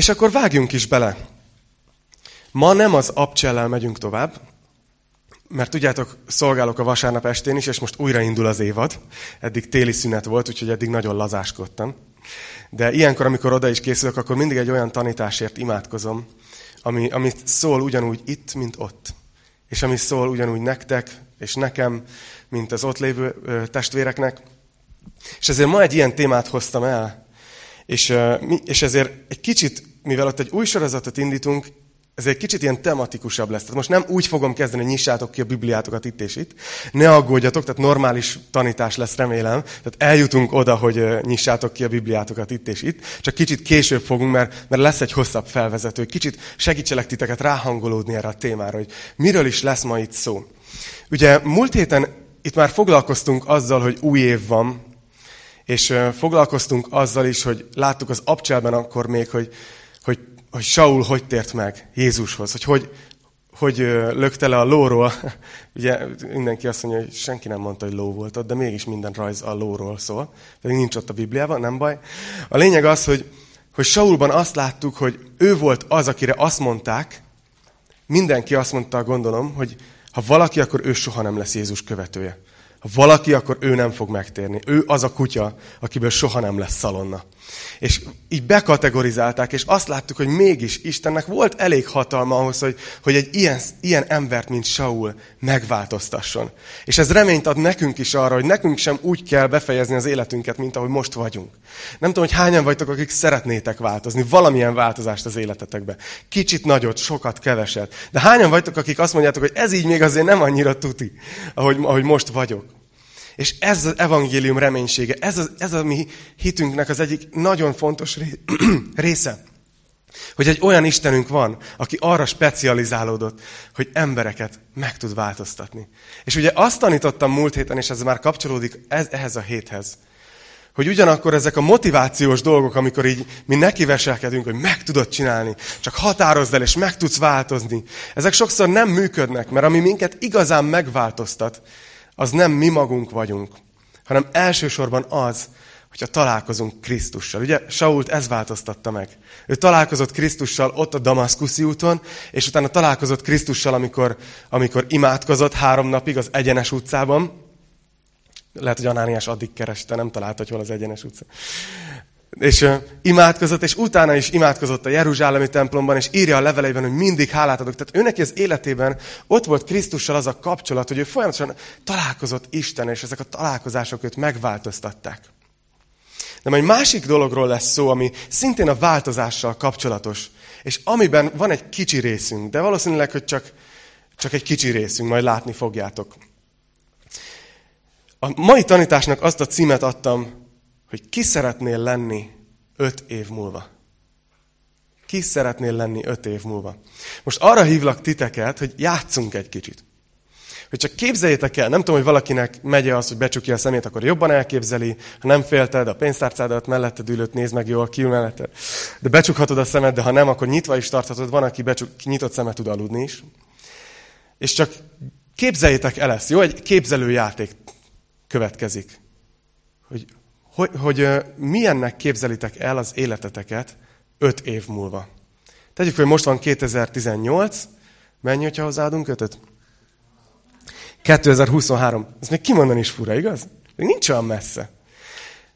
És akkor vágjunk is bele. Ma nem az abcsellel megyünk tovább, mert tudjátok, szolgálok a vasárnap estén is, és most újraindul az évad. Eddig téli szünet volt, úgyhogy eddig nagyon lazáskodtam. De ilyenkor, amikor oda is készülök, akkor mindig egy olyan tanításért imádkozom, ami, ami szól ugyanúgy itt, mint ott. És ami szól ugyanúgy nektek, és nekem, mint az ott lévő ö, testvéreknek. És ezért ma egy ilyen témát hoztam el. És, és ezért egy kicsit, mivel ott egy új sorozatot indítunk, ez egy kicsit ilyen tematikusabb lesz. Tehát most nem úgy fogom kezdeni, hogy nyissátok ki a Bibliátokat itt és itt. Ne aggódjatok, tehát normális tanítás lesz, remélem. Tehát eljutunk oda, hogy nyissátok ki a Bibliátokat itt és itt. Csak kicsit később fogunk, mert, mert lesz egy hosszabb felvezető. Kicsit segítselek titeket ráhangolódni erre a témára, hogy miről is lesz ma itt szó. Ugye múlt héten itt már foglalkoztunk azzal, hogy új év van, és foglalkoztunk azzal is, hogy láttuk az abcselben akkor még, hogy, hogy Saul hogy tért meg Jézushoz, hogy hogy, hogy lökte le a lóról. Ugye mindenki azt mondja, hogy senki nem mondta, hogy ló volt ott, de mégis minden rajz a lóról szól. Pedig nincs ott a Bibliában, nem baj. A lényeg az, hogy, hogy Saulban azt láttuk, hogy ő volt az, akire azt mondták, mindenki azt mondta, gondolom, hogy ha valaki, akkor ő soha nem lesz Jézus követője. Ha valaki, akkor ő nem fog megtérni. Ő az a kutya, akiből soha nem lesz szalonna. És így bekategorizálták, és azt láttuk, hogy mégis Istennek volt elég hatalma ahhoz, hogy, hogy egy ilyen, ilyen embert, mint Saul megváltoztasson. És ez reményt ad nekünk is arra, hogy nekünk sem úgy kell befejezni az életünket, mint ahogy most vagyunk. Nem tudom, hogy hányan vagytok, akik szeretnétek változni, valamilyen változást az életetekbe. Kicsit nagyot, sokat, keveset. De hányan vagytok, akik azt mondjátok, hogy ez így még azért nem annyira tuti, ahogy, ahogy most vagyok. És ez az evangélium reménysége, ez, az, ez a mi hitünknek az egyik nagyon fontos része. Hogy egy olyan Istenünk van, aki arra specializálódott, hogy embereket meg tud változtatni. És ugye azt tanítottam múlt héten, és ez már kapcsolódik ez, ehhez a héthez, hogy ugyanakkor ezek a motivációs dolgok, amikor így mi nekiveselkedünk, hogy meg tudod csinálni, csak határozd el, és meg tudsz változni, ezek sokszor nem működnek, mert ami minket igazán megváltoztat, az nem mi magunk vagyunk, hanem elsősorban az, hogyha találkozunk Krisztussal. Ugye Sault ez változtatta meg. Ő találkozott Krisztussal ott a Damaszkuszi úton, és utána találkozott Krisztussal, amikor, amikor imádkozott három napig az egyenes utcában. Lehet, hogy Anániás addig kereste, nem találta, hogy hol az egyenes utca. És imádkozott, és utána is imádkozott a Jeruzsálemi templomban, és írja a leveleiben, hogy mindig hálát adok. Tehát őnek az életében ott volt Krisztussal az a kapcsolat, hogy ő folyamatosan találkozott Isten, és ezek a találkozások őt megváltoztatták. De majd másik dologról lesz szó, ami szintén a változással kapcsolatos, és amiben van egy kicsi részünk, de valószínűleg, hogy csak, csak egy kicsi részünk, majd látni fogjátok. A mai tanításnak azt a címet adtam, hogy ki szeretnél lenni öt év múlva. Ki szeretnél lenni öt év múlva. Most arra hívlak titeket, hogy játszunk egy kicsit. Hogy csak képzeljétek el, nem tudom, hogy valakinek megy az, hogy becsukja a szemét, akkor jobban elképzeli, ha nem félted, a pénztárcádat melletted ülőt néz meg jól, kiül melletted. De becsukhatod a szemed, de ha nem, akkor nyitva is tarthatod, van, aki becsuk, nyitott szemet tud aludni is. És csak képzeljétek el ezt, jó? Egy képzelőjáték következik. Hogy hogy, hogy milyennek képzelitek el az életeteket öt év múlva. Tegyük fel, hogy most van 2018, mennyi, hogyha hozzáadunk ötöt? 2023. Ez még kimondani is fura, igaz? Még nincs olyan messze.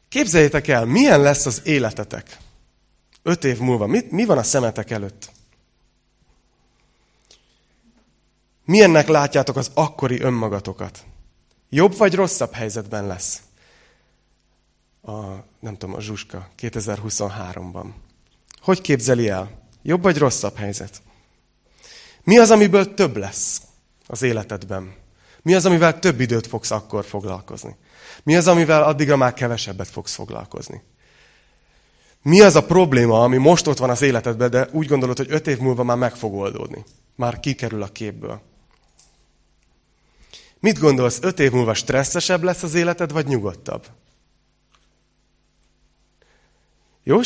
Képzeljétek el, milyen lesz az életetek öt év múlva. Mi, mi van a szemetek előtt? Milyennek látjátok az akkori önmagatokat? Jobb vagy rosszabb helyzetben lesz? A, nem tudom, a Zsuska 2023-ban. Hogy képzeli el? Jobb vagy rosszabb helyzet? Mi az, amiből több lesz az életedben? Mi az, amivel több időt fogsz akkor foglalkozni? Mi az, amivel addigra már kevesebbet fogsz foglalkozni? Mi az a probléma, ami most ott van az életedben, de úgy gondolod, hogy öt év múlva már meg fog oldódni? Már kikerül a képből. Mit gondolsz, öt év múlva stresszesebb lesz az életed, vagy nyugodtabb? Jó?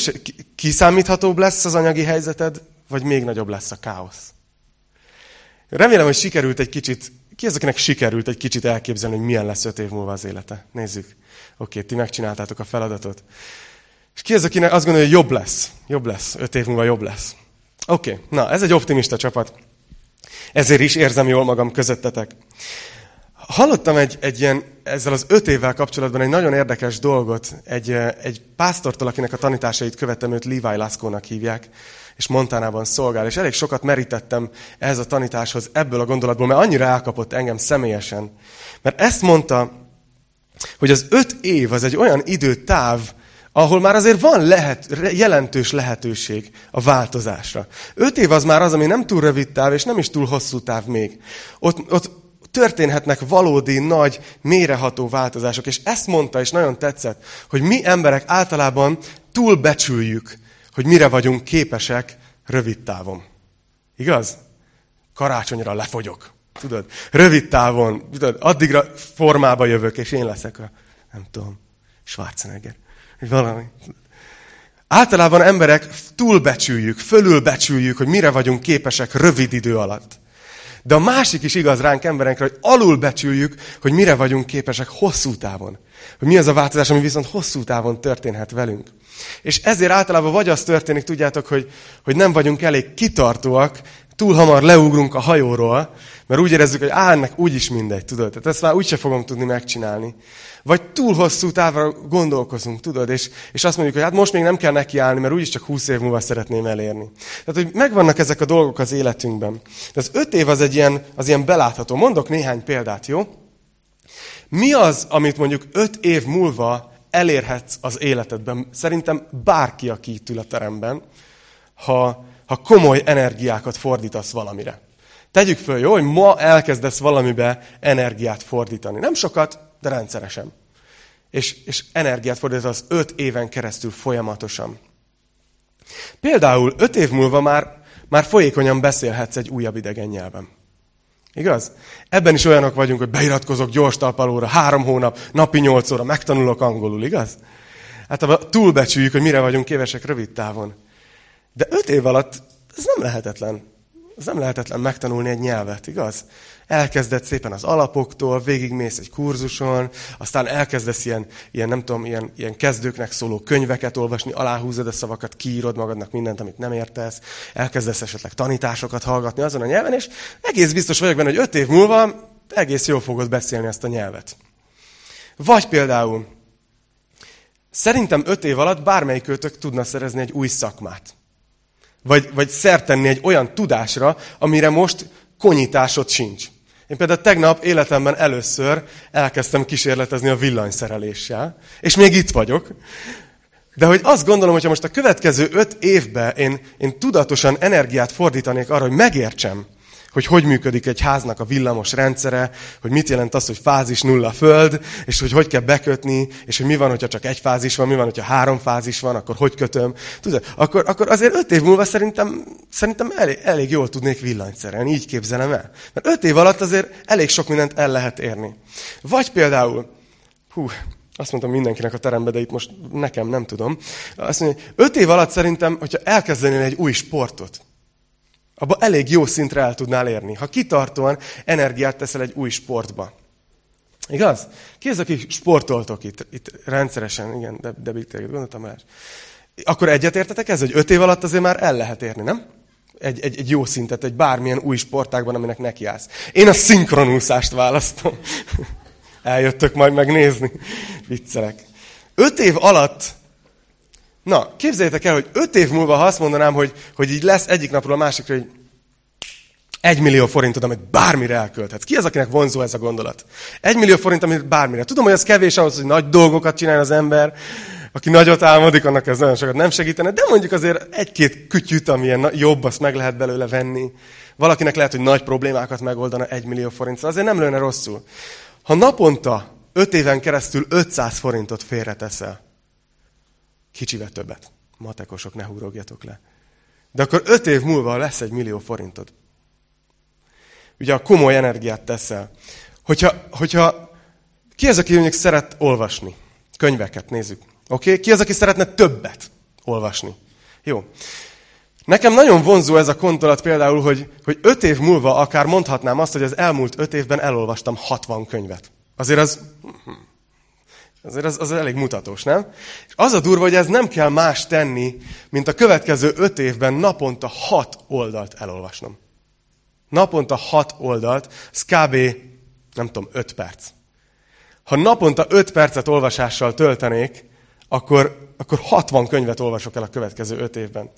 Kiszámíthatóbb lesz az anyagi helyzeted, vagy még nagyobb lesz a káosz? Remélem, hogy sikerült egy kicsit, ki az, akinek sikerült egy kicsit elképzelni, hogy milyen lesz öt év múlva az élete? Nézzük. Oké, ti megcsináltátok a feladatot. És ki az, akinek azt gondolja, hogy jobb lesz? Jobb lesz. Öt év múlva jobb lesz. Oké, na ez egy optimista csapat. Ezért is érzem jól magam közöttetek. Hallottam egy, egy ilyen, ezzel az öt évvel kapcsolatban egy nagyon érdekes dolgot, egy, egy pásztortól, akinek a tanításait követem, őt Levi Laszkónak hívják, és Montánában szolgál, és elég sokat merítettem ehhez a tanításhoz ebből a gondolatból, mert annyira elkapott engem személyesen. Mert ezt mondta, hogy az öt év az egy olyan időtáv, ahol már azért van lehet, jelentős lehetőség a változásra. Öt év az már az, ami nem túl rövid táv, és nem is túl hosszú táv még. Ott, ott történhetnek valódi, nagy, méreható változások. És ezt mondta, és nagyon tetszett, hogy mi emberek általában túlbecsüljük, hogy mire vagyunk képesek rövid távon. Igaz? Karácsonyra lefogyok. Tudod? Rövid távon, tudod, addigra formába jövök, és én leszek a, nem tudom, Schwarzenegger. Vagy valami. Általában emberek túlbecsüljük, fölülbecsüljük, hogy mire vagyunk képesek rövid idő alatt. De a másik is igaz ránk emberekre, hogy alulbecsüljük, hogy mire vagyunk képesek hosszú távon. Hogy mi az a változás, ami viszont hosszú távon történhet velünk. És ezért általában vagy az történik, tudjátok, hogy, hogy nem vagyunk elég kitartóak, túl hamar leugrunk a hajóról, mert úgy érezzük, hogy á, ennek úgyis mindegy, tudod. Tehát ezt már úgyse fogom tudni megcsinálni. Vagy túl hosszú távra gondolkozunk, tudod, és, és azt mondjuk, hogy hát most még nem kell nekiállni, mert úgyis csak 20 év múlva szeretném elérni. Tehát, hogy megvannak ezek a dolgok az életünkben. De az öt év az egy ilyen, az ilyen belátható. Mondok néhány példát, jó? Mi az, amit mondjuk öt év múlva elérhetsz az életedben? Szerintem bárki, aki itt ül a teremben, ha, ha komoly energiákat fordítasz valamire. Tegyük föl, jó, hogy ma elkezdesz valamibe energiát fordítani. Nem sokat, de rendszeresen. És, és energiát fordítasz öt éven keresztül folyamatosan. Például öt év múlva már, már folyékonyan beszélhetsz egy újabb idegen nyelven. Igaz? Ebben is olyanok vagyunk, hogy beiratkozok gyors talpalóra, három hónap, napi nyolc óra, megtanulok angolul, igaz? Hát túlbecsüljük, hogy mire vagyunk képesek rövid távon. De öt év alatt ez nem lehetetlen. Ez nem lehetetlen megtanulni egy nyelvet, igaz? Elkezdett szépen az alapoktól, végigmész egy kurzuson, aztán elkezdesz ilyen, ilyen nem tudom, ilyen, ilyen kezdőknek szóló könyveket olvasni, aláhúzod a szavakat, kiírod magadnak mindent, amit nem értesz, elkezdesz esetleg tanításokat hallgatni azon a nyelven, és egész biztos vagyok benne, hogy öt év múlva egész jól fogod beszélni ezt a nyelvet. Vagy például, szerintem öt év alatt bármelyikőtök tudna szerezni egy új szakmát. Vagy, vagy szertenni egy olyan tudásra, amire most konyításod sincs. Én például tegnap életemben először elkezdtem kísérletezni a villanyszereléssel, és még itt vagyok. De hogy azt gondolom, hogyha most a következő öt évben én, én tudatosan energiát fordítanék arra, hogy megértsem, hogy hogy működik egy háznak a villamos rendszere, hogy mit jelent az, hogy fázis nulla föld, és hogy hogy kell bekötni, és hogy mi van, hogyha csak egy fázis van, mi van, hogyha három fázis van, akkor hogy kötöm. Tudod, akkor, akkor azért öt év múlva szerintem, szerintem elég, elég jól tudnék villanyt szerelni, így képzelem el. Mert öt év alatt azért elég sok mindent el lehet érni. Vagy például, hú, azt mondtam mindenkinek a terembe, de itt most nekem nem tudom. Azt mondja, öt év alatt szerintem, hogyha elkezdenél egy új sportot, abba elég jó szintre el tudnál érni, ha kitartóan energiát teszel egy új sportba. Igaz? Ki az, aki sportoltok itt, itt rendszeresen? Igen, de, de téged gondoltam el. Akkor egyetértetek ez, hogy öt év alatt azért már el lehet érni, nem? Egy, egy, egy jó szintet, egy bármilyen új sportágban, aminek nekiállsz. Én a szinkronúszást választom. Eljöttök majd megnézni. Viccelek. Öt év alatt Na, képzeljétek el, hogy öt év múlva, ha azt mondanám, hogy, hogy így lesz egyik napról a másikra, hogy egy millió forintot, amit bármire elkölthetsz. Ki az, akinek vonzó ez a gondolat? Egy millió forint, amit bármire. Tudom, hogy ez kevés ahhoz, hogy nagy dolgokat csinál az ember, aki nagyot álmodik, annak ez nagyon sokat nem segítene, de mondjuk azért egy-két kütyüt, amilyen jobb, azt meg lehet belőle venni. Valakinek lehet, hogy nagy problémákat megoldana egy millió forint, azért nem lőne rosszul. Ha naponta, öt éven keresztül 500 forintot félreteszel, Kicsivel többet. Matekosok, ne húrogjatok le. De akkor öt év múlva lesz egy millió forintod. Ugye a komoly energiát teszel. Hogyha, hogyha ki az, aki mondjuk szeret olvasni? Könyveket nézzük. Oké? Okay? Ki az, aki szeretne többet olvasni? Jó. Nekem nagyon vonzó ez a kontolat például, hogy, hogy öt év múlva akár mondhatnám azt, hogy az elmúlt öt évben elolvastam 60 könyvet. Azért az Azért az, az elég mutatós, nem? És az a durva, hogy ez nem kell más tenni, mint a következő öt évben naponta hat oldalt elolvasnom. Naponta hat oldalt, ez kb. nem tudom, öt perc. Ha naponta öt percet olvasással töltenék, akkor, akkor 60 könyvet olvasok el a következő öt évben.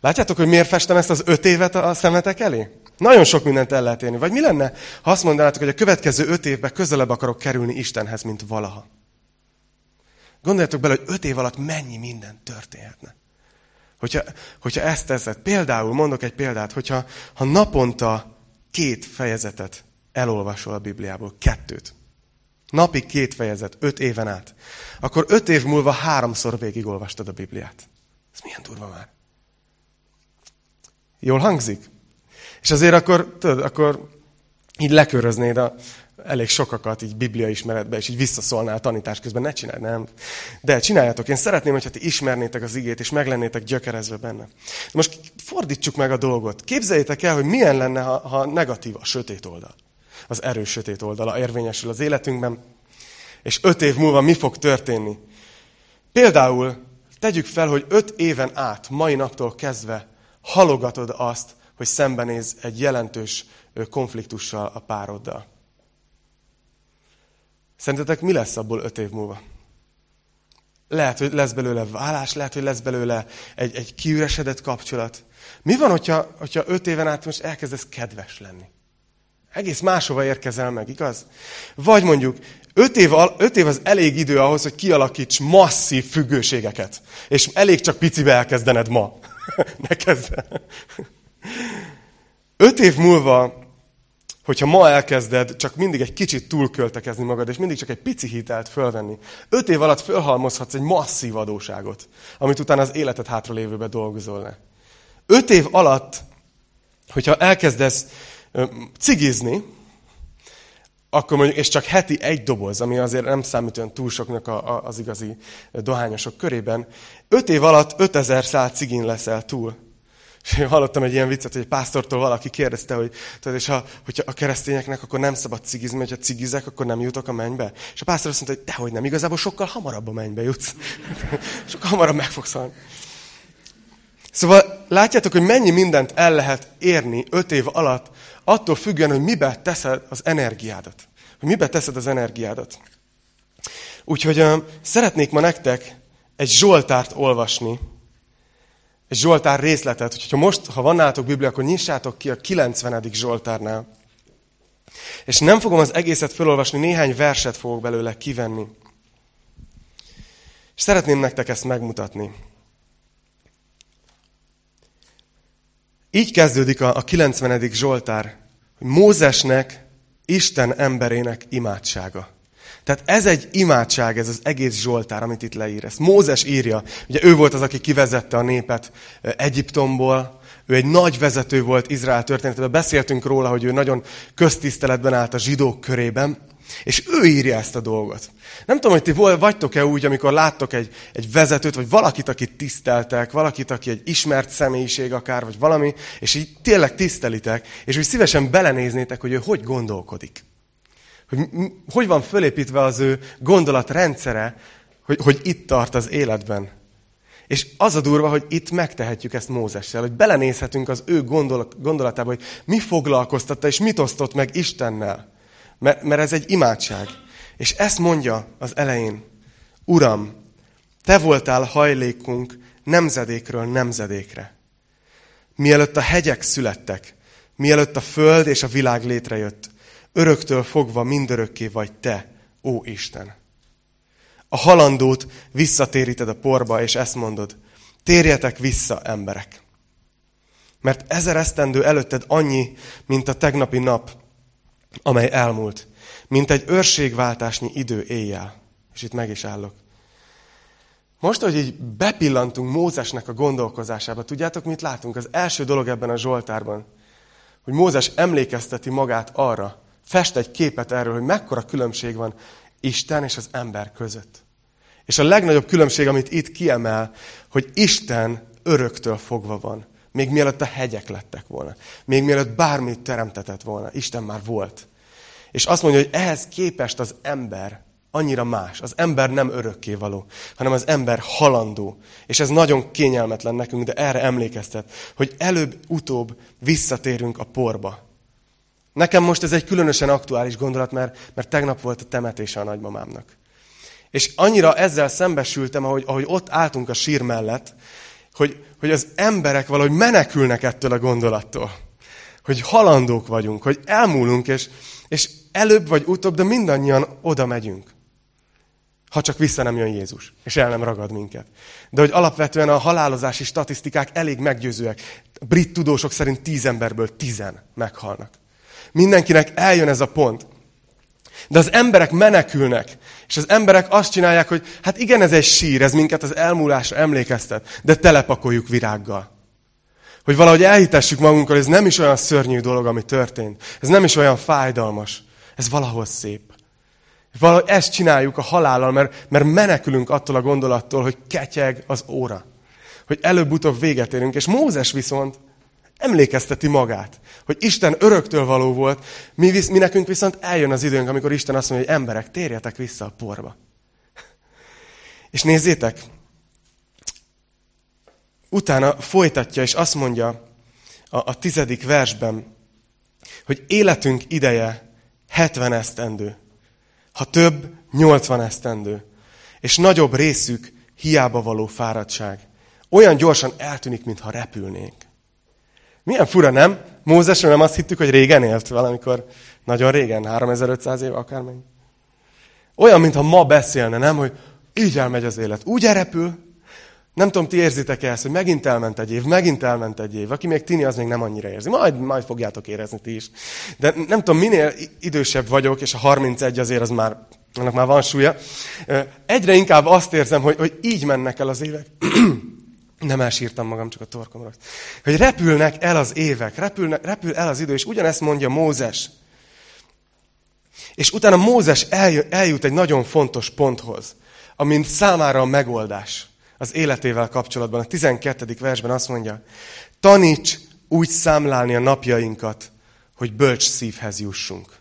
Látjátok, hogy miért festem ezt az öt évet a szemetek elé? Nagyon sok mindent el lehet érni. Vagy mi lenne, ha azt mondanátok, hogy a következő öt évben közelebb akarok kerülni Istenhez, mint valaha? Gondoljatok bele, hogy öt év alatt mennyi minden történhetne. Hogyha, hogyha ezt teszed, például, mondok egy példát, hogyha ha naponta két fejezetet elolvasol a Bibliából, kettőt, napi két fejezet, öt éven át, akkor öt év múlva háromszor végigolvastad a Bibliát. Ez milyen durva már. Jól hangzik? És azért akkor, tudod, akkor így leköröznéd a, elég sokakat így biblia ismeretbe, és így visszaszólnál a tanítás közben. Ne csinálj, nem. De csináljátok. Én szeretném, hogyha ti ismernétek az igét, és meglennétek gyökerezve benne. De most fordítsuk meg a dolgot. Képzeljétek el, hogy milyen lenne, ha, ha negatív a sötét oldal. Az erős sötét oldala érvényesül az életünkben. És öt év múlva mi fog történni? Például tegyük fel, hogy öt éven át, mai naptól kezdve halogatod azt, hogy szembenéz egy jelentős konfliktussal a pároddal. Szerintetek mi lesz abból öt év múlva? Lehet, hogy lesz belőle vállás, lehet, hogy lesz belőle egy, egy kiüresedett kapcsolat. Mi van, hogyha, hogyha öt éven át most elkezdesz kedves lenni? Egész máshova érkezel meg, igaz? Vagy mondjuk, öt év, öt év az elég idő ahhoz, hogy kialakíts masszív függőségeket. És elég csak picibe elkezdened ma. ne kezd Öt év múlva hogyha ma elkezded csak mindig egy kicsit túlköltekezni magad, és mindig csak egy pici hitelt fölvenni, öt év alatt fölhalmozhatsz egy masszív adóságot, amit utána az életed hátralévőbe dolgozol le. Öt év alatt, hogyha elkezdesz cigizni, akkor mondjuk, és csak heti egy doboz, ami azért nem számít olyan túl soknak a, a, az igazi dohányosok körében, öt év alatt 5000 szál cigin leszel túl. Én hallottam egy ilyen viccet, hogy egy pásztortól valaki kérdezte, hogy tudod, és ha, hogyha a keresztényeknek akkor nem szabad cigizni, hogyha cigizek, akkor nem jutok a mennybe. És a pásztor azt mondta, hogy dehogy nem, igazából sokkal hamarabb a mennybe jutsz. sokkal hamarabb meg fogsz halni. Szóval látjátok, hogy mennyi mindent el lehet érni öt év alatt, attól függően, hogy mibe teszed az energiádat. Hogy mibe teszed az energiádat. Úgyhogy uh, szeretnék ma nektek egy Zsoltárt olvasni, egy Zsoltár részletet, hogyha most, ha van nálatok Biblia, akkor nyissátok ki a 90. Zsoltárnál. És nem fogom az egészet felolvasni, néhány verset fogok belőle kivenni. És szeretném nektek ezt megmutatni. Így kezdődik a, a 90. Zsoltár, hogy Mózesnek, Isten emberének imádsága. Tehát ez egy imádság, ez az egész Zsoltár, amit itt leír. Ezt Mózes írja. Ugye ő volt az, aki kivezette a népet Egyiptomból. Ő egy nagy vezető volt Izrael történetében. Beszéltünk róla, hogy ő nagyon köztiszteletben állt a zsidók körében. És ő írja ezt a dolgot. Nem tudom, hogy ti vagytok-e úgy, amikor láttok egy, egy vezetőt, vagy valakit, akit tiszteltek, valakit, aki egy ismert személyiség akár, vagy valami, és így tényleg tisztelitek, és úgy szívesen belenéznétek, hogy ő hogy gondolkodik hogy hogy van fölépítve az ő gondolatrendszere, hogy, hogy itt tart az életben. És az a durva, hogy itt megtehetjük ezt Mózessel, hogy belenézhetünk az ő gondolat, gondolatába, hogy mi foglalkoztatta és mit osztott meg Istennel. Mert, mert ez egy imádság. És ezt mondja az elején. Uram, te voltál hajlékunk nemzedékről nemzedékre. Mielőtt a hegyek születtek, mielőtt a föld és a világ létrejött, öröktől fogva mindörökké vagy te, ó Isten. A halandót visszatéríted a porba, és ezt mondod, térjetek vissza, emberek. Mert ezer esztendő előtted annyi, mint a tegnapi nap, amely elmúlt, mint egy őrségváltásnyi idő éjjel. És itt meg is állok. Most, hogy így bepillantunk Mózesnek a gondolkozásába, tudjátok, mit látunk? Az első dolog ebben a Zsoltárban, hogy Mózes emlékezteti magát arra, fest egy képet erről, hogy mekkora különbség van Isten és az ember között. És a legnagyobb különbség, amit itt kiemel, hogy Isten öröktől fogva van. Még mielőtt a hegyek lettek volna. Még mielőtt bármit teremtetett volna. Isten már volt. És azt mondja, hogy ehhez képest az ember annyira más. Az ember nem örökké való, hanem az ember halandó. És ez nagyon kényelmetlen nekünk, de erre emlékeztet, hogy előbb-utóbb visszatérünk a porba. Nekem most ez egy különösen aktuális gondolat, mert, mert tegnap volt a temetése a nagymamámnak. És annyira ezzel szembesültem, ahogy, ahogy ott álltunk a sír mellett, hogy, hogy az emberek valahogy menekülnek ettől a gondolattól. Hogy halandók vagyunk, hogy elmúlunk, és, és előbb vagy utóbb, de mindannyian oda megyünk. Ha csak vissza nem jön Jézus, és el nem ragad minket. De hogy alapvetően a halálozási statisztikák elég meggyőzőek. A brit tudósok szerint tíz emberből tizen meghalnak. Mindenkinek eljön ez a pont. De az emberek menekülnek, és az emberek azt csinálják, hogy hát igen, ez egy sír, ez minket az elmúlásra emlékeztet, de telepakoljuk virággal. Hogy valahogy elhitessük magunkkal, ez nem is olyan szörnyű dolog, ami történt. Ez nem is olyan fájdalmas. Ez valahol szép. Valahogy ezt csináljuk a halállal, mert, mert menekülünk attól a gondolattól, hogy ketyeg az óra. Hogy előbb-utóbb véget érünk. És Mózes viszont emlékezteti magát, hogy Isten öröktől való volt, mi, visz, mi nekünk viszont eljön az időnk, amikor Isten azt mondja, hogy emberek, térjetek vissza a porba. És nézzétek, utána folytatja, és azt mondja a, a tizedik versben, hogy életünk ideje 70 esztendő. Ha több, 80 esztendő. És nagyobb részük hiába való fáradtság. Olyan gyorsan eltűnik, mintha repülnénk. Milyen fura, nem? Mózesről nem azt hittük, hogy régen élt valamikor, nagyon régen, 3500 év akármennyi. Olyan, mintha ma beszélne, nem? Hogy így elmegy az élet. Úgy elrepül. Nem tudom, ti érzitek -e ezt, hogy megint elment egy év, megint elment egy év. Aki még tini, az még nem annyira érzi. Majd, majd fogjátok érezni ti is. De nem tudom, minél idősebb vagyok, és a 31 azért az már, annak már van súlya, egyre inkább azt érzem, hogy, hogy így mennek el az évek. Nem elsírtam magam, csak a torkomra. Hogy repülnek el az évek, repülnek, repül el az idő, és ugyanezt mondja Mózes. És utána Mózes eljut egy nagyon fontos ponthoz, amint számára a megoldás az életével kapcsolatban. A 12. versben azt mondja, taníts úgy számlálni a napjainkat, hogy bölcs szívhez jussunk.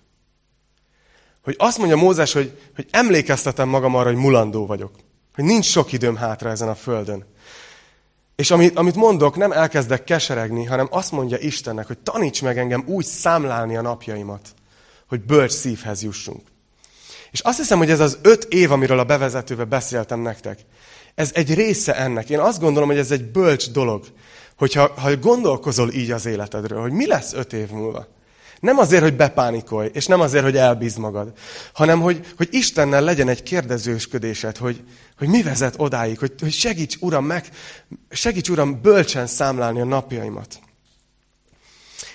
Hogy azt mondja Mózes, hogy, hogy emlékeztetem magam arra, hogy mulandó vagyok. Hogy nincs sok időm hátra ezen a földön. És amit, amit mondok, nem elkezdek keseregni, hanem azt mondja Istennek, hogy taníts meg engem úgy számlálni a napjaimat, hogy bölcs szívhez jussunk. És azt hiszem, hogy ez az öt év, amiről a bevezetőbe beszéltem nektek, ez egy része ennek. Én azt gondolom, hogy ez egy bölcs dolog, hogyha ha gondolkozol így az életedről, hogy mi lesz öt év múlva. Nem azért, hogy bepánikolj, és nem azért, hogy elbíz magad, hanem hogy, hogy Istennel legyen egy kérdezősködésed, hogy, hogy mi vezet odáig, hogy, hogy segíts, Uram, meg, segíts, Uram, bölcsen számlálni a napjaimat.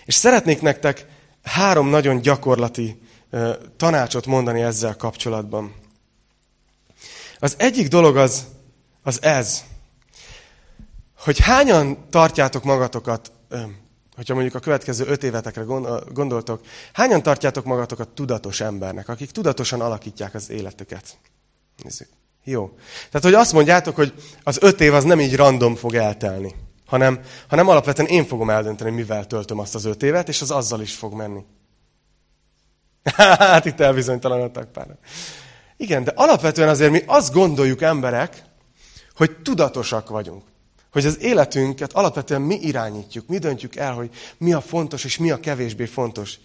És szeretnék nektek három nagyon gyakorlati uh, tanácsot mondani ezzel kapcsolatban. Az egyik dolog az, az ez, hogy hányan tartjátok magatokat hogyha mondjuk a következő öt évetekre gondoltok, hányan tartjátok magatokat tudatos embernek, akik tudatosan alakítják az életüket? Nézzük. Jó. Tehát, hogy azt mondjátok, hogy az öt év az nem így random fog eltelni, hanem, hanem alapvetően én fogom eldönteni, mivel töltöm azt az öt évet, és az azzal is fog menni. hát itt elbizonytalanodtak pár. Igen, de alapvetően azért mi azt gondoljuk emberek, hogy tudatosak vagyunk hogy az életünket alapvetően mi irányítjuk, mi döntjük el, hogy mi a fontos és mi a kevésbé fontos.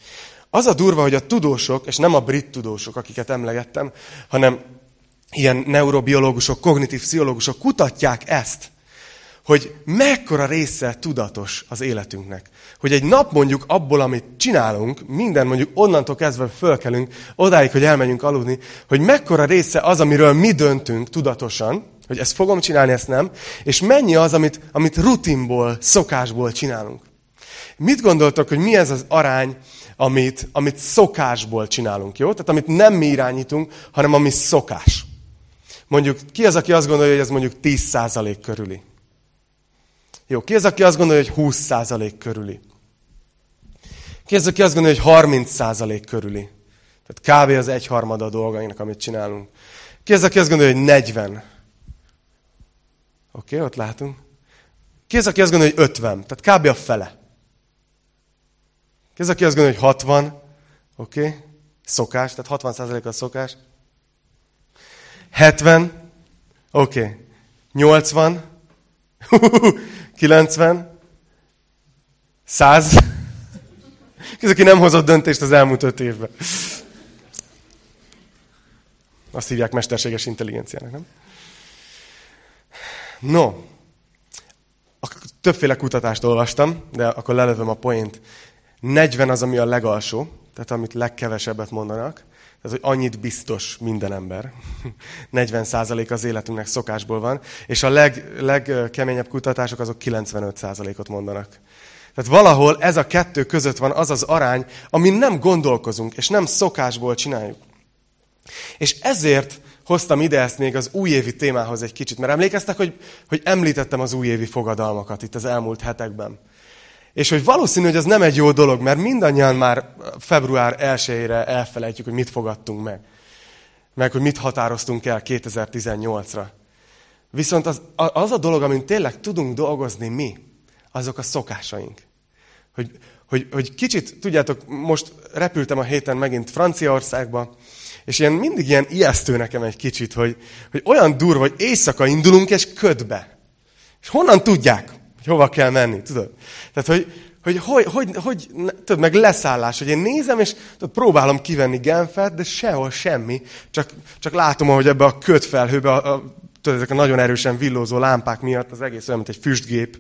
Az a durva, hogy a tudósok, és nem a brit tudósok, akiket emlegettem, hanem ilyen neurobiológusok, kognitív pszichológusok kutatják ezt, hogy mekkora része tudatos az életünknek. Hogy egy nap mondjuk abból, amit csinálunk, minden mondjuk onnantól kezdve fölkelünk, odáig, hogy elmenjünk aludni, hogy mekkora része az, amiről mi döntünk tudatosan, hogy ezt fogom csinálni, ezt nem, és mennyi az, amit, amit rutinból, szokásból csinálunk. Mit gondoltok, hogy mi ez az arány, amit, amit szokásból csinálunk, jó? Tehát amit nem mi irányítunk, hanem ami szokás. Mondjuk, ki az, aki azt gondolja, hogy ez mondjuk 10% körüli? Jó, ki az, aki azt gondolja, hogy 20% körüli? Ki az, aki azt gondolja, hogy 30% körüli? Tehát kb. az egyharmada a dolgainak, amit csinálunk. Ki az, aki azt gondolja, hogy 40? Oké, okay, ott látunk. Ki az, aki azt gondolja, hogy 50? Tehát kb. a fele. Ki az, aki azt gondolja, hogy 60? Oké. Okay. Szokás, tehát 60% a szokás. 70, oké, okay. 80, 90, 100. Ez aki nem hozott döntést az elmúlt öt évben. Azt hívják mesterséges intelligenciának, nem? No, többféle kutatást olvastam, de akkor lelövöm a poént. 40 az, ami a legalsó, tehát amit legkevesebbet mondanak. Tehát, hogy annyit biztos minden ember. 40% az életünknek szokásból van. És a leg, legkeményebb kutatások azok 95 ot mondanak. Tehát valahol ez a kettő között van az az arány, amin nem gondolkozunk, és nem szokásból csináljuk. És ezért hoztam ide ezt még az újévi témához egy kicsit, mert emlékeztek, hogy, hogy említettem az újévi fogadalmakat itt az elmúlt hetekben. És hogy valószínű, hogy az nem egy jó dolog, mert mindannyian már február 1-ére elfelejtjük, hogy mit fogadtunk meg. Meg, hogy mit határoztunk el 2018-ra. Viszont az, az a dolog, amin tényleg tudunk dolgozni mi, azok a szokásaink. Hogy, hogy, hogy kicsit, tudjátok, most repültem a héten megint Franciaországba, és ilyen mindig ilyen ijesztő nekem egy kicsit, hogy, hogy olyan durva, hogy éjszaka indulunk, és ködbe. És honnan tudják, hogy hova kell menni, tudod? Tehát, hogy, hogy, hogy, hogy, hogy tudod, meg leszállás, hogy én nézem, és tudod, próbálom kivenni Genfet, de sehol semmi, csak, csak látom, hogy ebbe a ködfelhőbe, a, a, tudod, ezek a nagyon erősen villózó lámpák miatt az egész olyan, mint egy füstgép,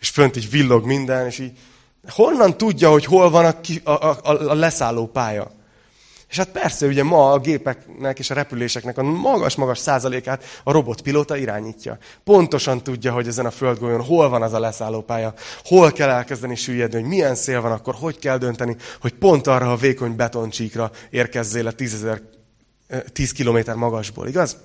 és fönt így villog minden, és így honnan tudja, hogy hol van a, a, a, a leszálló pálya? És hát persze, ugye ma a gépeknek és a repüléseknek a magas-magas százalékát a robotpilóta irányítja. Pontosan tudja, hogy ezen a földgolyón hol van az a leszállópálya, hol kell elkezdeni süllyedni, hogy milyen szél van, akkor hogy kell dönteni, hogy pont arra a vékony betoncsíkra érkezzél le 10, 10 kilométer magasból, igaz?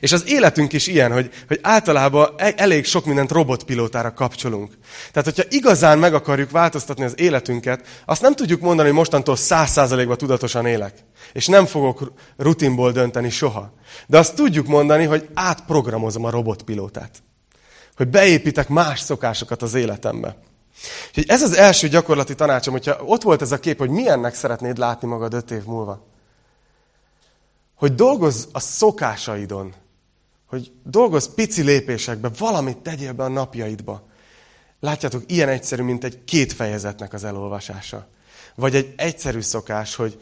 És az életünk is ilyen, hogy, hogy általában e- elég sok mindent robotpilótára kapcsolunk. Tehát, hogyha igazán meg akarjuk változtatni az életünket, azt nem tudjuk mondani, hogy mostantól száz százalékban tudatosan élek. És nem fogok rutinból dönteni soha. De azt tudjuk mondani, hogy átprogramozom a robotpilótát. Hogy beépítek más szokásokat az életembe. Úgyhogy ez az első gyakorlati tanácsom, hogyha ott volt ez a kép, hogy milyennek szeretnéd látni magad öt év múlva hogy dolgozz a szokásaidon, hogy dolgozz pici lépésekbe, valamit tegyél be a napjaidba. Látjátok, ilyen egyszerű, mint egy két fejezetnek az elolvasása. Vagy egy egyszerű szokás, hogy,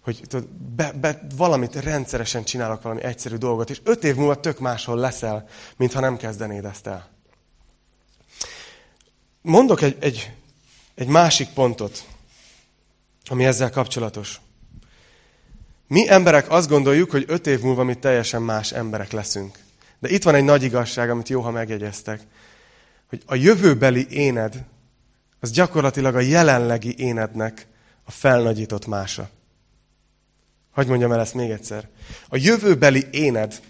hogy tudod, be, be, valamit rendszeresen csinálok valami egyszerű dolgot, és öt év múlva tök máshol leszel, mintha nem kezdenéd ezt el. Mondok egy, egy, egy másik pontot, ami ezzel kapcsolatos. Mi emberek azt gondoljuk, hogy öt év múlva mi teljesen más emberek leszünk. De itt van egy nagy igazság, amit jó, ha megjegyeztek, hogy a jövőbeli éned, az gyakorlatilag a jelenlegi énednek a felnagyított mása. Hogy mondjam el ezt még egyszer. A jövőbeli éned,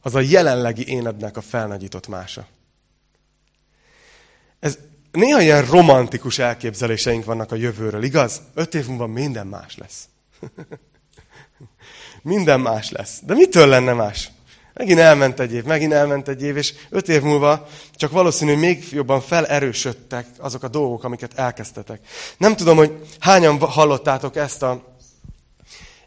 az a jelenlegi énednek a felnagyított mása. Ez néha ilyen romantikus elképzeléseink vannak a jövőről, igaz? Öt év múlva minden más lesz. Minden más lesz. De mitől lenne más? Megint elment egy év, megint elment egy év, és öt év múlva csak valószínű, még jobban felerősödtek azok a dolgok, amiket elkezdtetek. Nem tudom, hogy hányan hallottátok ezt, a,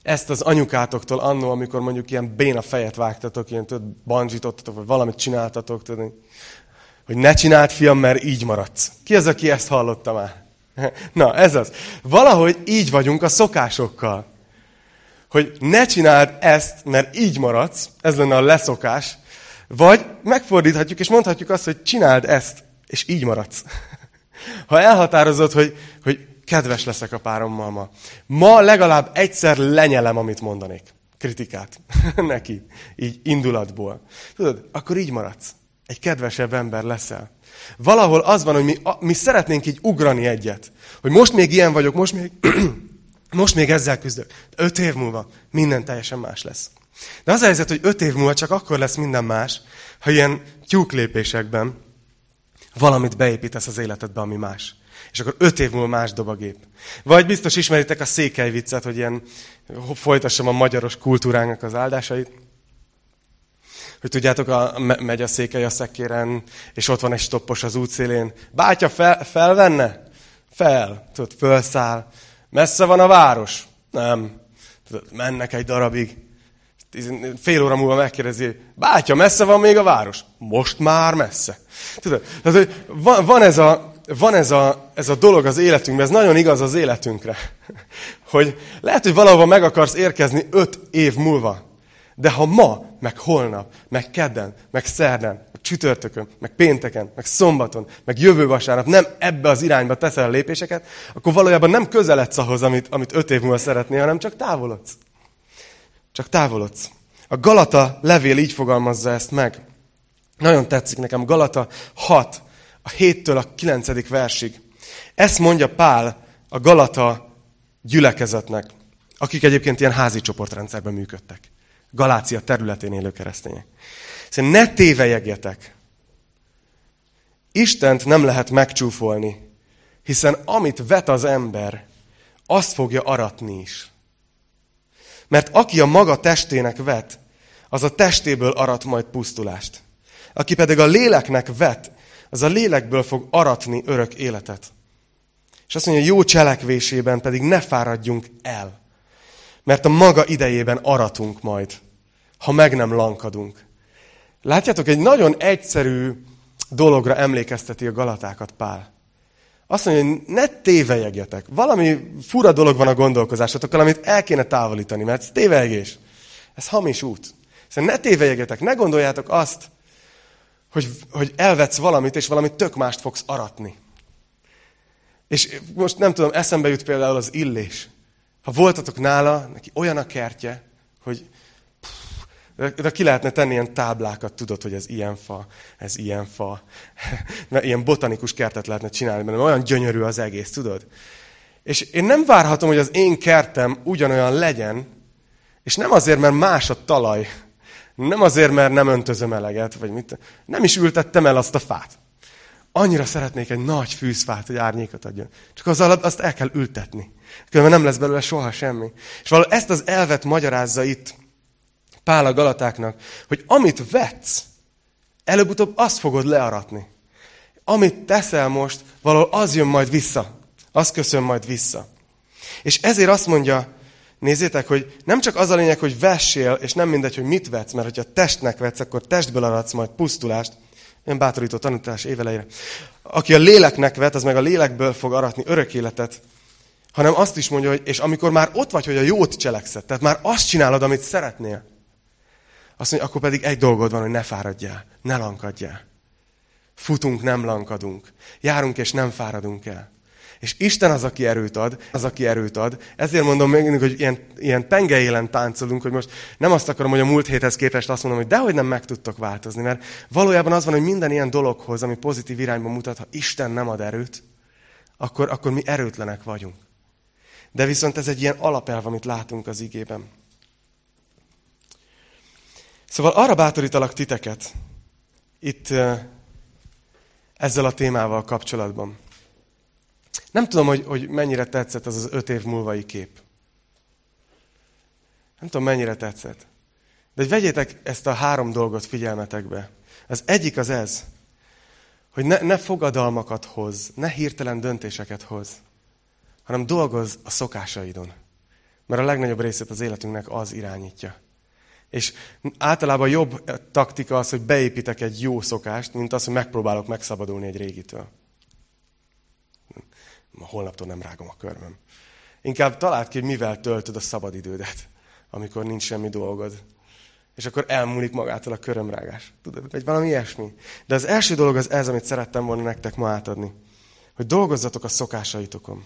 ezt az anyukátoktól annó, amikor mondjuk ilyen béna fejet vágtatok, ilyen tudod, banzsítottatok, vagy valamit csináltatok, tudod, hogy ne csináld, fiam, mert így maradsz. Ki az, aki ezt hallotta már? Na, ez az. Valahogy így vagyunk a szokásokkal hogy ne csináld ezt, mert így maradsz, ez lenne a leszokás, vagy megfordíthatjuk, és mondhatjuk azt, hogy csináld ezt, és így maradsz. Ha elhatározod, hogy, hogy kedves leszek a párommal ma. Ma legalább egyszer lenyelem, amit mondanék. Kritikát neki. Így indulatból. Tudod, akkor így maradsz. Egy kedvesebb ember leszel. Valahol az van, hogy mi, mi szeretnénk így ugrani egyet. Hogy most még ilyen vagyok, most még most még ezzel küzdök. Öt év múlva minden teljesen más lesz. De az a helyzet, hogy öt év múlva csak akkor lesz minden más, ha ilyen tyúklépésekben valamit beépítesz az életedbe, ami más. És akkor öt év múlva más dob a gép. Vagy biztos ismeritek a székely viccet, hogy ilyen folytassam a magyaros kultúrának az áldásait. Hogy tudjátok, a, megy a székely a szekéren, és ott van egy stoppos az útszélén. Bátya, fel, felvenne? Fel. Tudod, fölszáll Messze van a város? Nem. Mennek egy darabig. fél óra múlva megkérdezi, bátya, messze van még a város? Most már messze. Tudod, tehát, van, van, ez, a, van ez, a, ez a dolog az életünkben, ez nagyon igaz az életünkre, hogy lehet, hogy valahova meg akarsz érkezni öt év múlva, de ha ma, meg holnap, meg kedden, meg szerdán, meg csütörtökön, meg pénteken, meg szombaton, meg jövő vasárnap nem ebbe az irányba teszel a lépéseket, akkor valójában nem közeledsz ahhoz, amit, amit öt év múlva szeretnél, hanem csak távolodsz. Csak távolodsz. A Galata levél így fogalmazza ezt meg. Nagyon tetszik nekem. Galata 6, a 7-től a 9. versig. Ezt mondja Pál a Galata gyülekezetnek, akik egyébként ilyen házi csoportrendszerben működtek. Galácia területén élő keresztények. Szóval ne tévejegjetek. Istent nem lehet megcsúfolni, hiszen amit vet az ember, azt fogja aratni is. Mert aki a maga testének vet, az a testéből arat majd pusztulást. Aki pedig a léleknek vet, az a lélekből fog aratni örök életet. És azt mondja, jó cselekvésében pedig ne fáradjunk el. Mert a maga idejében aratunk majd, ha meg nem lankadunk. Látjátok, egy nagyon egyszerű dologra emlékezteti a galatákat Pál. Azt mondja, hogy ne tévejegjetek. Valami fura dolog van a gondolkozásotokkal, amit el kéne távolítani, mert ez tévejegés. Ez hamis út. Szóval ne tévejegjetek, ne gondoljátok azt, hogy, hogy elvetsz valamit, és valami tök mást fogsz aratni. És most nem tudom, eszembe jut például az illés. Ha voltatok nála, neki olyan a kertje, hogy de ki lehetne tenni ilyen táblákat, tudod, hogy ez ilyen fa, ez ilyen fa. Ilyen botanikus kertet lehetne csinálni, mert olyan gyönyörű az egész, tudod? És én nem várhatom, hogy az én kertem ugyanolyan legyen, és nem azért, mert más a talaj, nem azért, mert nem öntözöm eleget, vagy mit. Nem is ültettem el azt a fát. Annyira szeretnék egy nagy fűzfát, hogy árnyékot adjon. Csak az alatt azt el kell ültetni. Különben nem lesz belőle soha semmi. És valahogy ezt az elvet magyarázza itt Pál a Galatáknak, hogy amit vetsz, előbb-utóbb azt fogod learatni. Amit teszel most, valahol az jön majd vissza. Az köszön majd vissza. És ezért azt mondja, nézzétek, hogy nem csak az a lényeg, hogy vessél, és nem mindegy, hogy mit vetsz, mert hogyha testnek vetsz, akkor testből aratsz majd pusztulást. Ilyen bátorító tanítás évelejére. Aki a léleknek vet, az meg a lélekből fog aratni örök életet. Hanem azt is mondja, hogy és amikor már ott vagy, hogy a jót cselekszed, tehát már azt csinálod, amit szeretnél, azt mondja, akkor pedig egy dolgod van, hogy ne fáradjál, ne lankadjál. Futunk, nem lankadunk. Járunk és nem fáradunk el. És Isten az, aki erőt ad, az, aki erőt ad. Ezért mondom még, hogy ilyen, ilyen tengelyélen táncolunk, hogy most nem azt akarom, hogy a múlt héthez képest azt mondom, hogy dehogy nem meg tudtok változni, mert valójában az van, hogy minden ilyen dologhoz, ami pozitív irányba mutat, ha Isten nem ad erőt, akkor, akkor mi erőtlenek vagyunk. De viszont ez egy ilyen alapelv, amit látunk az igében. Szóval arra bátorítalak titeket itt ezzel a témával kapcsolatban. Nem tudom, hogy, hogy mennyire tetszett az az öt év múlvai kép. Nem tudom, mennyire tetszett. De vegyétek ezt a három dolgot figyelmetekbe. Az egyik az ez, hogy ne, ne fogadalmakat hoz, ne hirtelen döntéseket hoz, hanem dolgoz a szokásaidon. Mert a legnagyobb részét az életünknek az irányítja. És általában jobb taktika az, hogy beépítek egy jó szokást, mint az, hogy megpróbálok megszabadulni egy régitől. Ma holnaptól nem rágom a körmöm. Inkább találd ki, mivel töltöd a szabadidődet, amikor nincs semmi dolgod. És akkor elmúlik magától a körömrágás. Tudod, vagy valami ilyesmi. De az első dolog az ez, amit szerettem volna nektek ma átadni. Hogy dolgozzatok a szokásaitokon.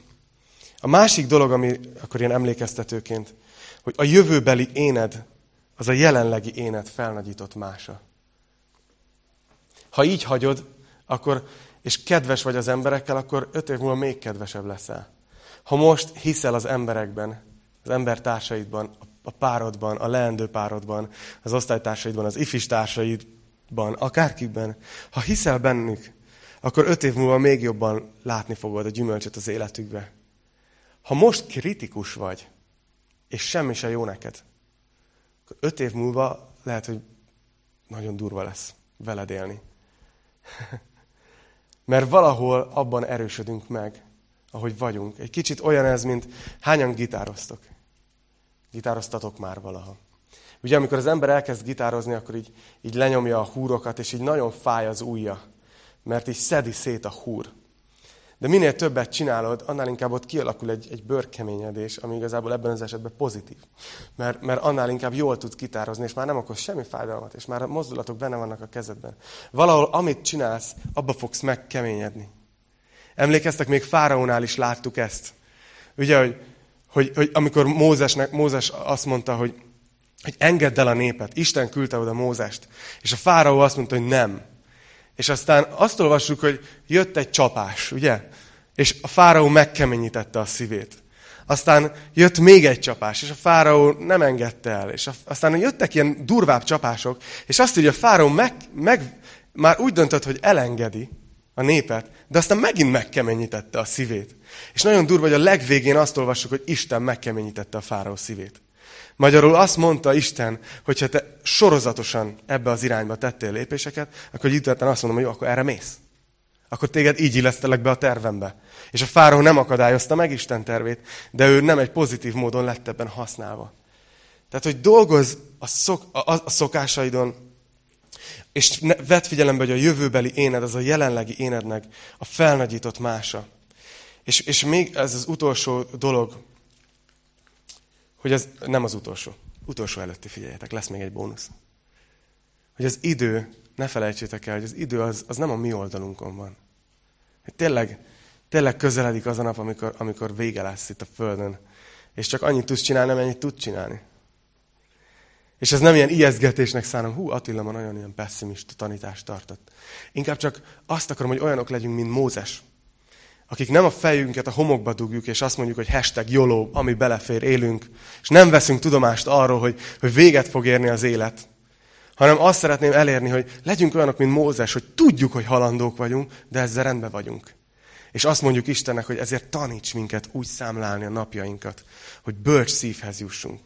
A másik dolog, ami akkor ilyen emlékeztetőként, hogy a jövőbeli éned az a jelenlegi énet felnagyított mása. Ha így hagyod, akkor, és kedves vagy az emberekkel, akkor öt év múlva még kedvesebb leszel. Ha most hiszel az emberekben, az embertársaidban, a párodban, a leendő párodban, az osztálytársaidban, az ifis társaidban, akárkikben, ha hiszel bennük, akkor öt év múlva még jobban látni fogod a gyümölcsöt az életükbe. Ha most kritikus vagy, és semmi se jó neked, akkor öt év múlva lehet, hogy nagyon durva lesz veled élni. Mert valahol abban erősödünk meg, ahogy vagyunk. Egy kicsit olyan ez, mint hányan gitároztok. Gitároztatok már valaha. Ugye amikor az ember elkezd gitározni, akkor így, így lenyomja a húrokat, és így nagyon fáj az ujja, mert így szedi szét a húr. De minél többet csinálod, annál inkább ott kialakul egy, egy bőrkeményedés, ami igazából ebben az esetben pozitív. Mert, mert annál inkább jól tudsz kitározni, és már nem okoz semmi fájdalmat, és már a mozdulatok benne vannak a kezedben. Valahol, amit csinálsz, abba fogsz megkeményedni. Emlékeztek, még Fáraónál is láttuk ezt. Ugye, hogy, hogy, hogy amikor Mózesnek, Mózes azt mondta, hogy, hogy engedd el a népet. Isten küldte oda Mózest. És a Fáraó azt mondta, hogy nem. És aztán azt olvassuk, hogy jött egy csapás, ugye? És a fáraó megkeményítette a szívét. Aztán jött még egy csapás, és a fáraó nem engedte el. És aztán jöttek ilyen durvább csapások, és azt írja, a fáraó meg, meg, már úgy döntött, hogy elengedi a népet, de aztán megint megkeményítette a szívét. És nagyon durva, hogy a legvégén azt olvassuk, hogy Isten megkeményítette a fáraó szívét. Magyarul azt mondta Isten, hogy ha te sorozatosan ebbe az irányba tettél lépéseket, akkor egy azt mondom, hogy jó, akkor erre mész. Akkor téged így illesztelek be a tervembe. És a fáraó nem akadályozta meg Isten tervét, de ő nem egy pozitív módon lett ebben használva. Tehát, hogy dolgozz a, szok, a, a szokásaidon, és ne, vedd figyelembe, hogy a jövőbeli éned, az a jelenlegi énednek a felnagyított mása. És, és még ez az utolsó dolog, hogy ez nem az utolsó. Utolsó előtti figyeljetek, lesz még egy bónusz. Hogy az idő, ne felejtsétek el, hogy az idő az, az nem a mi oldalunkon van. Hogy tényleg, tényleg közeledik az a nap, amikor, amikor vége lesz itt a Földön. És csak annyit tudsz csinálni, amennyit tud csinálni. És ez nem ilyen ijesztgetésnek szánom, hú, Attila ma nagyon ilyen pessimista tanítást tartott. Inkább csak azt akarom, hogy olyanok legyünk, mint Mózes akik nem a fejünket a homokba dugjuk, és azt mondjuk, hogy hashtag YOLO, ami belefér, élünk, és nem veszünk tudomást arról, hogy, hogy véget fog érni az élet, hanem azt szeretném elérni, hogy legyünk olyanok, mint Mózes, hogy tudjuk, hogy halandók vagyunk, de ezzel rendben vagyunk. És azt mondjuk Istennek, hogy ezért taníts minket úgy számlálni a napjainkat, hogy bölcs szívhez jussunk.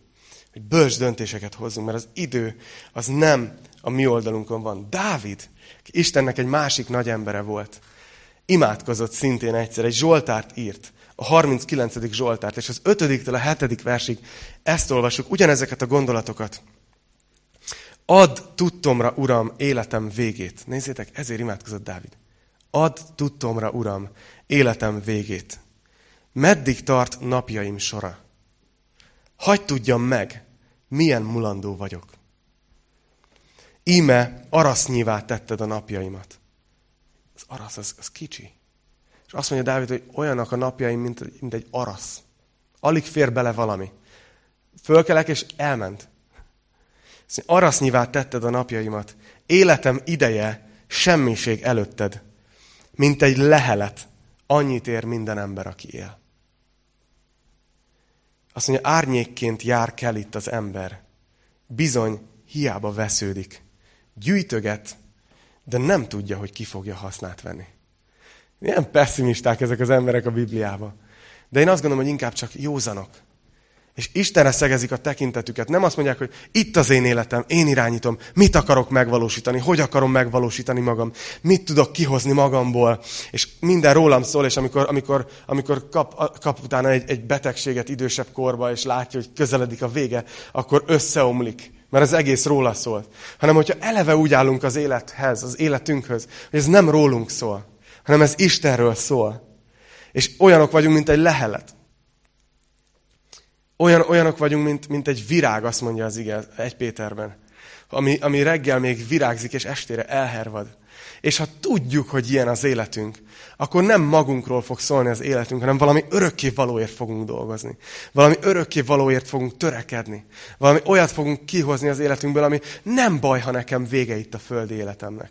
Hogy bölcs döntéseket hozzunk, mert az idő az nem a mi oldalunkon van. Dávid, Istennek egy másik nagy embere volt imádkozott szintén egyszer, egy Zsoltárt írt, a 39. Zsoltárt, és az 5 a 7. versig ezt olvasjuk, ugyanezeket a gondolatokat. Add tudtomra, Uram, életem végét. Nézzétek, ezért imádkozott Dávid. Add tudtomra, Uram, életem végét. Meddig tart napjaim sora? Hagy tudjam meg, milyen mulandó vagyok. Íme arasznyivá tetted a napjaimat az arasz az, az kicsi. És azt mondja Dávid, hogy olyanak a napjaim, mint, mint egy arasz. Alig fér bele valami. Fölkelek, és elment. Arasznyivá tetted a napjaimat. Életem ideje semmiség előtted. Mint egy lehelet. Annyit ér minden ember, aki él. Azt mondja, árnyékként jár kell itt az ember. Bizony, hiába vesződik. Gyűjtöget, de nem tudja, hogy ki fogja hasznát venni. Ilyen pessimisták ezek az emberek a Bibliában. De én azt gondolom, hogy inkább csak józanok. És Istenre szegezik a tekintetüket. Nem azt mondják, hogy itt az én életem, én irányítom, mit akarok megvalósítani, hogy akarom megvalósítani magam, mit tudok kihozni magamból. És minden rólam szól, és amikor, amikor, amikor kap, kap utána egy, egy betegséget idősebb korba, és látja, hogy közeledik a vége, akkor összeomlik mert az egész róla szól. Hanem, hogyha eleve úgy állunk az élethez, az életünkhöz, hogy ez nem rólunk szól, hanem ez Istenről szól. És olyanok vagyunk, mint egy lehelet. Olyan, olyanok vagyunk, mint, mint egy virág, azt mondja az ige egy Péterben. Ami, ami reggel még virágzik, és estére elhervad. És ha tudjuk, hogy ilyen az életünk, akkor nem magunkról fog szólni az életünk, hanem valami örökké valóért fogunk dolgozni. Valami örökké valóért fogunk törekedni. Valami olyat fogunk kihozni az életünkből, ami nem baj, ha nekem vége itt a földi életemnek.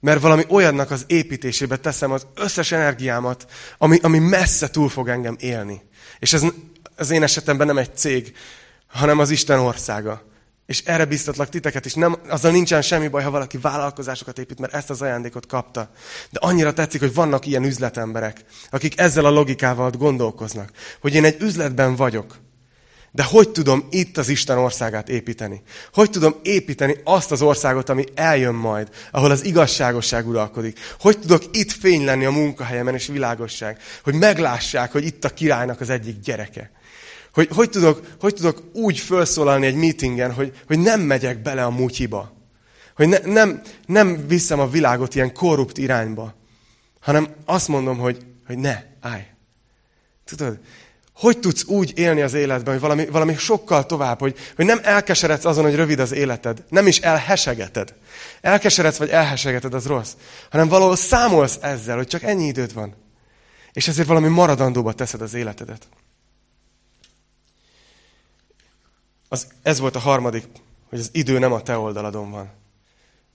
Mert valami olyannak az építésébe teszem az összes energiámat, ami, ami messze túl fog engem élni. És ez az én esetemben nem egy cég, hanem az Isten országa. És erre biztatlak titeket is. Nem, azzal nincsen semmi baj, ha valaki vállalkozásokat épít, mert ezt az ajándékot kapta. De annyira tetszik, hogy vannak ilyen üzletemberek, akik ezzel a logikával gondolkoznak. Hogy én egy üzletben vagyok. De hogy tudom itt az Isten országát építeni? Hogy tudom építeni azt az országot, ami eljön majd, ahol az igazságosság uralkodik? Hogy tudok itt fény lenni a munkahelyemen és világosság? Hogy meglássák, hogy itt a királynak az egyik gyereke Hogy, hogy, tudok, hogy tudok úgy felszólalni egy meetingen, hogy, hogy nem megyek bele a mutyiba. Hogy ne, nem, nem viszem a világot ilyen korrupt irányba, hanem azt mondom, hogy, hogy ne, állj. Tudod, hogy tudsz úgy élni az életben, hogy valami, valami sokkal tovább, hogy, hogy nem elkeseredsz azon, hogy rövid az életed, nem is elhesegeted. Elkeseredsz vagy elhesegeted, az rossz. Hanem valahol számolsz ezzel, hogy csak ennyi időd van. És ezért valami maradandóba teszed az életedet. Az, ez volt a harmadik, hogy az idő nem a te oldaladon van.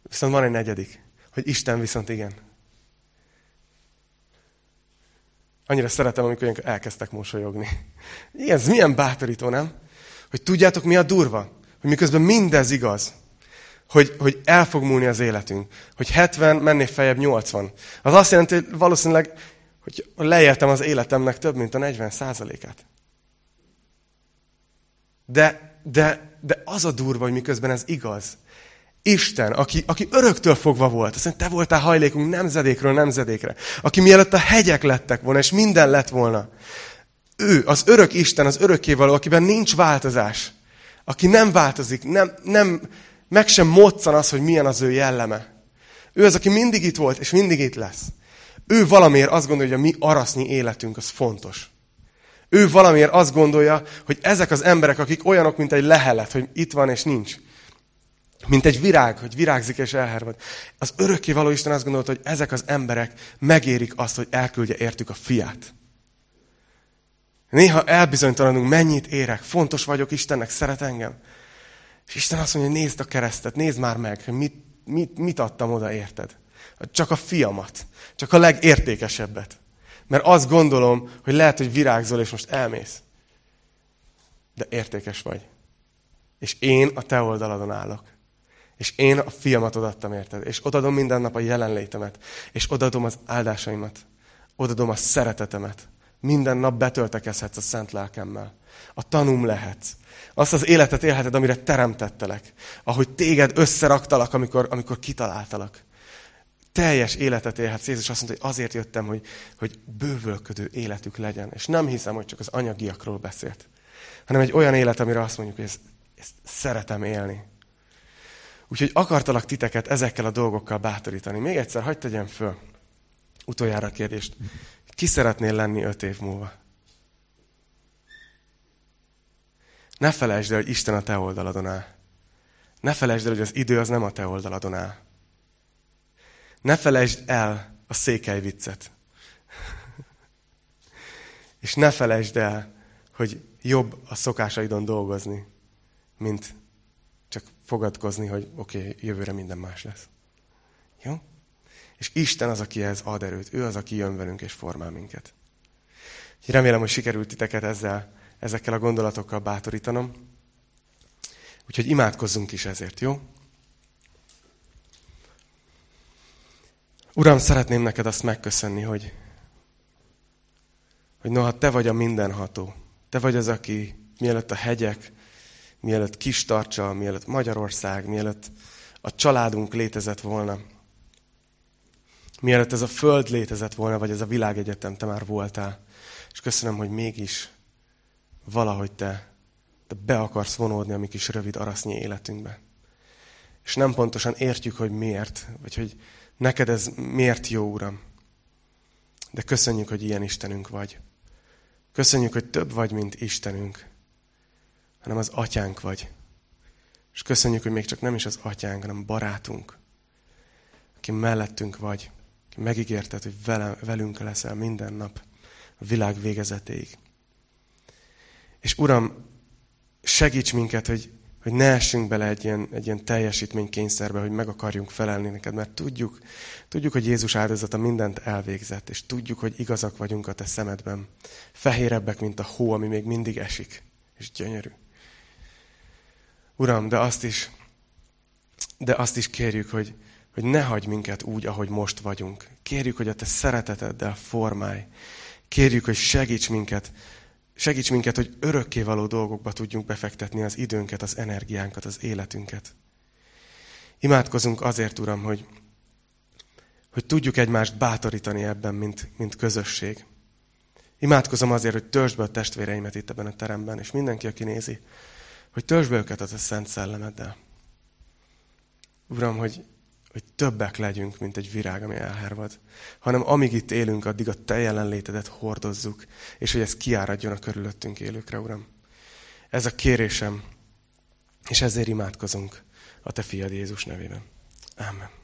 Viszont van egy negyedik, hogy Isten viszont igen. Annyira szeretem, amikor elkezdtek mosolyogni. Igen, ez milyen bátorító, nem? Hogy tudjátok, mi a durva? Hogy miközben mindez igaz, hogy, hogy el fog múlni az életünk, hogy 70, mennék feljebb 80. Az azt jelenti, hogy valószínűleg, hogy leéltem az életemnek több, mint a 40 százalékát. De, de, de az a durva, hogy miközben ez igaz, Isten, aki, aki öröktől fogva volt, azt mondja, te voltál hajlékunk nemzedékről nemzedékre, aki mielőtt a hegyek lettek volna, és minden lett volna. Ő, az örök Isten, az örökkévaló, akiben nincs változás, aki nem változik, nem, nem, meg sem moccan az, hogy milyen az ő jelleme. Ő az, aki mindig itt volt, és mindig itt lesz. Ő valamiért azt gondolja, hogy a mi arasznyi életünk az fontos. Ő valamiért azt gondolja, hogy ezek az emberek, akik olyanok, mint egy lehelet, hogy itt van és nincs, mint egy virág, hogy virágzik és elhervad. Az örökké való Isten azt gondolta, hogy ezek az emberek megérik azt, hogy elküldje értük a fiát. Néha elbizonytalanunk, mennyit érek, fontos vagyok, Istennek szeret engem. És Isten azt mondja, nézd a keresztet, nézd már meg, hogy mit, mit, mit adtam oda, érted? Csak a fiamat, csak a legértékesebbet. Mert azt gondolom, hogy lehet, hogy virágzol, és most elmész. De értékes vagy. És én a te oldaladon állok. És én a fiamat odaadtam, érted? És odadom minden nap a jelenlétemet. És odadom az áldásaimat. Odadom a szeretetemet. Minden nap betöltekezhetsz a szent lelkemmel. A tanum lehetsz. Azt az életet élheted, amire teremtettelek. Ahogy téged összeraktalak, amikor, amikor kitaláltalak. Teljes életet élhetsz. Jézus azt mondta, hogy azért jöttem, hogy, hogy bővölködő életük legyen. És nem hiszem, hogy csak az anyagiakról beszélt. Hanem egy olyan élet, amire azt mondjuk, hogy ezt, ezt szeretem élni. Úgyhogy akartalak titeket ezekkel a dolgokkal bátorítani. Még egyszer, hagyd tegyem föl utoljára a kérdést. Ki szeretnél lenni öt év múlva? Ne felejtsd el, hogy Isten a te oldaladon áll. Ne felejtsd el, hogy az idő az nem a te oldaladon áll. Ne felejtsd el a székely viccet. És ne felejtsd el, hogy jobb a szokásaidon dolgozni, mint csak fogadkozni, hogy oké, okay, jövőre minden más lesz. Jó? És Isten az, aki ez ad erőt. Ő az, aki jön velünk és formál minket. Úgyhogy remélem, hogy sikerült titeket ezzel, ezekkel a gondolatokkal bátorítanom. Úgyhogy imádkozzunk is ezért, jó? Uram, szeretném neked azt megköszönni, hogy, hogy noha te vagy a mindenható. Te vagy az, aki mielőtt a hegyek, mielőtt Kistarcsa, mielőtt Magyarország, mielőtt a családunk létezett volna, mielőtt ez a föld létezett volna, vagy ez a világegyetem, te már voltál. És köszönöm, hogy mégis valahogy te, te be akarsz vonódni a mi kis rövid arasznyi életünkbe. És nem pontosan értjük, hogy miért, vagy hogy neked ez miért jó, Uram. De köszönjük, hogy ilyen Istenünk vagy. Köszönjük, hogy több vagy, mint Istenünk hanem az atyánk vagy. És köszönjük, hogy még csak nem is az atyánk, hanem barátunk, aki mellettünk vagy, aki megígérted, hogy vele, velünk leszel minden nap, a világ végezetéig. És Uram, segíts minket, hogy, hogy ne essünk bele egy ilyen, egy ilyen teljesítménykényszerbe, hogy meg akarjunk felelni neked, mert tudjuk, tudjuk, hogy Jézus áldozata mindent elvégzett, és tudjuk, hogy igazak vagyunk a te szemedben. Fehérebbek, mint a hó, ami még mindig esik, és gyönyörű. Uram, de azt is, de azt is kérjük, hogy, hogy ne hagyj minket úgy, ahogy most vagyunk. Kérjük, hogy a Te szereteteddel formálj. Kérjük, hogy segíts minket, segíts minket, hogy örökkévaló dolgokba tudjunk befektetni az időnket, az energiánkat, az életünket. Imádkozunk azért, Uram, hogy, hogy tudjuk egymást bátorítani ebben, mint, mint közösség. Imádkozom azért, hogy törzsd be a testvéreimet itt ebben a teremben, és mindenki, aki nézi, hogy törzsd be őket az a Szent Szellemeddel. Uram, hogy, hogy többek legyünk, mint egy virág, ami elhervad, hanem amíg itt élünk, addig a Te jelenlétedet hordozzuk, és hogy ez kiáradjon a körülöttünk élőkre, Uram. Ez a kérésem, és ezért imádkozunk a Te fiad Jézus nevében. Amen.